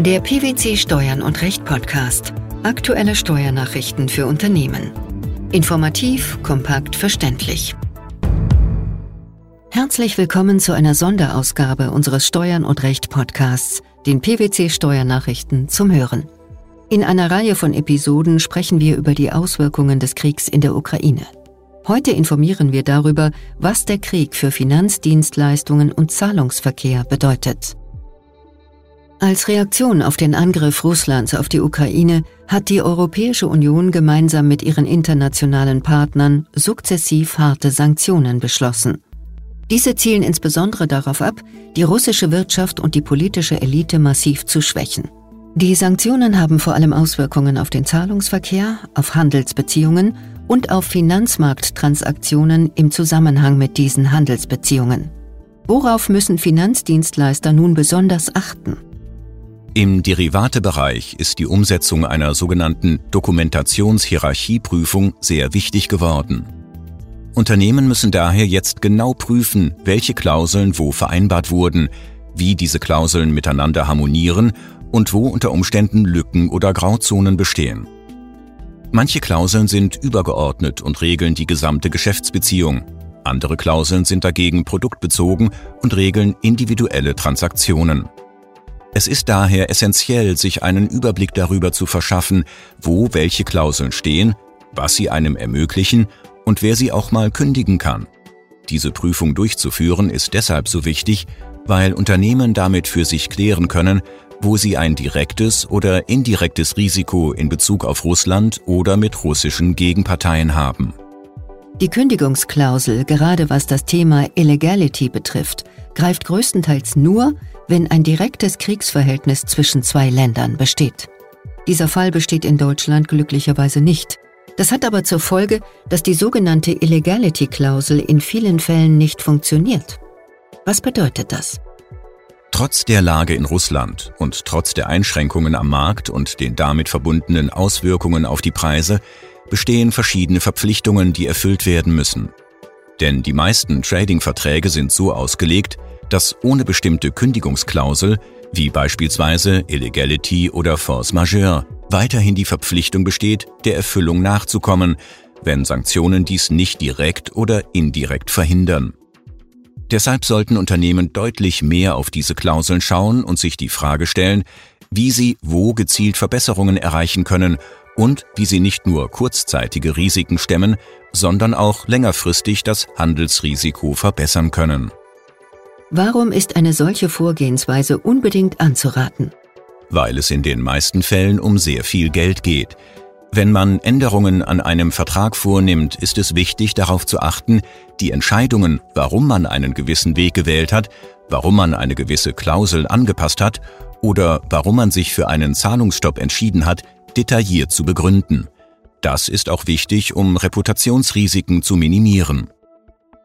Der PwC Steuern und Recht Podcast. Aktuelle Steuernachrichten für Unternehmen. Informativ, kompakt, verständlich. Herzlich willkommen zu einer Sonderausgabe unseres Steuern und Recht Podcasts, den PwC Steuernachrichten zum Hören. In einer Reihe von Episoden sprechen wir über die Auswirkungen des Kriegs in der Ukraine. Heute informieren wir darüber, was der Krieg für Finanzdienstleistungen und Zahlungsverkehr bedeutet. Als Reaktion auf den Angriff Russlands auf die Ukraine hat die Europäische Union gemeinsam mit ihren internationalen Partnern sukzessiv harte Sanktionen beschlossen. Diese zielen insbesondere darauf ab, die russische Wirtschaft und die politische Elite massiv zu schwächen. Die Sanktionen haben vor allem Auswirkungen auf den Zahlungsverkehr, auf Handelsbeziehungen und auf Finanzmarkttransaktionen im Zusammenhang mit diesen Handelsbeziehungen. Worauf müssen Finanzdienstleister nun besonders achten? Im Derivatebereich ist die Umsetzung einer sogenannten Dokumentationshierarchieprüfung sehr wichtig geworden. Unternehmen müssen daher jetzt genau prüfen, welche Klauseln wo vereinbart wurden, wie diese Klauseln miteinander harmonieren und wo unter Umständen Lücken oder Grauzonen bestehen. Manche Klauseln sind übergeordnet und regeln die gesamte Geschäftsbeziehung. Andere Klauseln sind dagegen produktbezogen und regeln individuelle Transaktionen. Es ist daher essentiell, sich einen Überblick darüber zu verschaffen, wo welche Klauseln stehen, was sie einem ermöglichen und wer sie auch mal kündigen kann. Diese Prüfung durchzuführen ist deshalb so wichtig, weil Unternehmen damit für sich klären können, wo sie ein direktes oder indirektes Risiko in Bezug auf Russland oder mit russischen Gegenparteien haben. Die Kündigungsklausel, gerade was das Thema Illegality betrifft, greift größtenteils nur, wenn ein direktes Kriegsverhältnis zwischen zwei Ländern besteht. Dieser Fall besteht in Deutschland glücklicherweise nicht. Das hat aber zur Folge, dass die sogenannte Illegality-Klausel in vielen Fällen nicht funktioniert. Was bedeutet das? Trotz der Lage in Russland und trotz der Einschränkungen am Markt und den damit verbundenen Auswirkungen auf die Preise bestehen verschiedene Verpflichtungen, die erfüllt werden müssen. Denn die meisten Trading-Verträge sind so ausgelegt, dass ohne bestimmte Kündigungsklausel, wie beispielsweise Illegality oder Force Majeure, weiterhin die Verpflichtung besteht, der Erfüllung nachzukommen, wenn Sanktionen dies nicht direkt oder indirekt verhindern. Deshalb sollten Unternehmen deutlich mehr auf diese Klauseln schauen und sich die Frage stellen, wie sie wo gezielt Verbesserungen erreichen können und wie sie nicht nur kurzzeitige Risiken stemmen, sondern auch längerfristig das Handelsrisiko verbessern können. Warum ist eine solche Vorgehensweise unbedingt anzuraten? Weil es in den meisten Fällen um sehr viel Geld geht. Wenn man Änderungen an einem Vertrag vornimmt, ist es wichtig darauf zu achten, die Entscheidungen, warum man einen gewissen Weg gewählt hat, warum man eine gewisse Klausel angepasst hat oder warum man sich für einen Zahlungsstopp entschieden hat, detailliert zu begründen. Das ist auch wichtig, um Reputationsrisiken zu minimieren.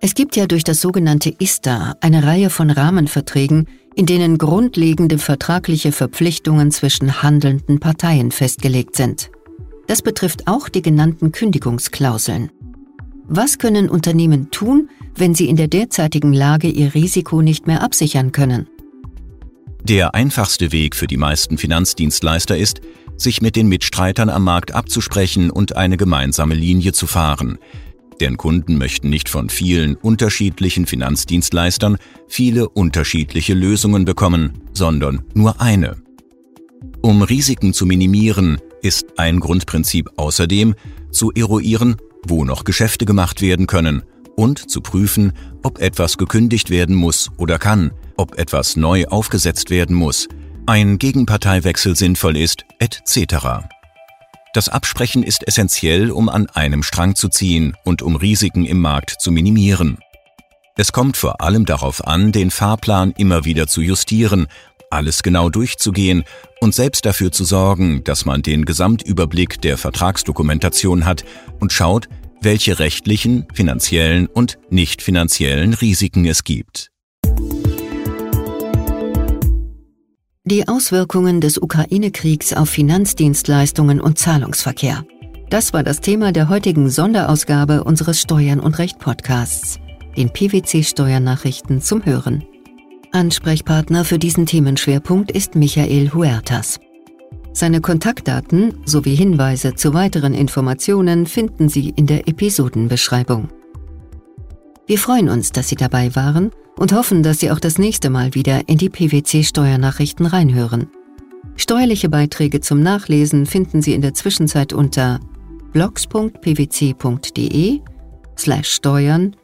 Es gibt ja durch das sogenannte ISTA eine Reihe von Rahmenverträgen, in denen grundlegende vertragliche Verpflichtungen zwischen handelnden Parteien festgelegt sind. Das betrifft auch die genannten Kündigungsklauseln. Was können Unternehmen tun, wenn sie in der derzeitigen Lage ihr Risiko nicht mehr absichern können? Der einfachste Weg für die meisten Finanzdienstleister ist, sich mit den Mitstreitern am Markt abzusprechen und eine gemeinsame Linie zu fahren. Deren Kunden möchten nicht von vielen unterschiedlichen Finanzdienstleistern viele unterschiedliche Lösungen bekommen, sondern nur eine. Um Risiken zu minimieren, ist ein Grundprinzip außerdem zu eruieren, wo noch Geschäfte gemacht werden können und zu prüfen, ob etwas gekündigt werden muss oder kann, ob etwas neu aufgesetzt werden muss, ein Gegenparteiwechsel sinnvoll ist, etc. Das Absprechen ist essentiell, um an einem Strang zu ziehen und um Risiken im Markt zu minimieren. Es kommt vor allem darauf an, den Fahrplan immer wieder zu justieren, alles genau durchzugehen und selbst dafür zu sorgen, dass man den Gesamtüberblick der Vertragsdokumentation hat und schaut, welche rechtlichen, finanziellen und nicht finanziellen Risiken es gibt. Die Auswirkungen des Ukraine-Kriegs auf Finanzdienstleistungen und Zahlungsverkehr. Das war das Thema der heutigen Sonderausgabe unseres Steuern und Recht Podcasts, den PwC Steuernachrichten zum Hören. Ansprechpartner für diesen Themenschwerpunkt ist Michael Huertas. Seine Kontaktdaten sowie Hinweise zu weiteren Informationen finden Sie in der Episodenbeschreibung. Wir freuen uns, dass Sie dabei waren und hoffen, dass Sie auch das nächste Mal wieder in die PwC Steuernachrichten reinhören. Steuerliche Beiträge zum Nachlesen finden Sie in der Zwischenzeit unter blogs.pwc.de slash steuern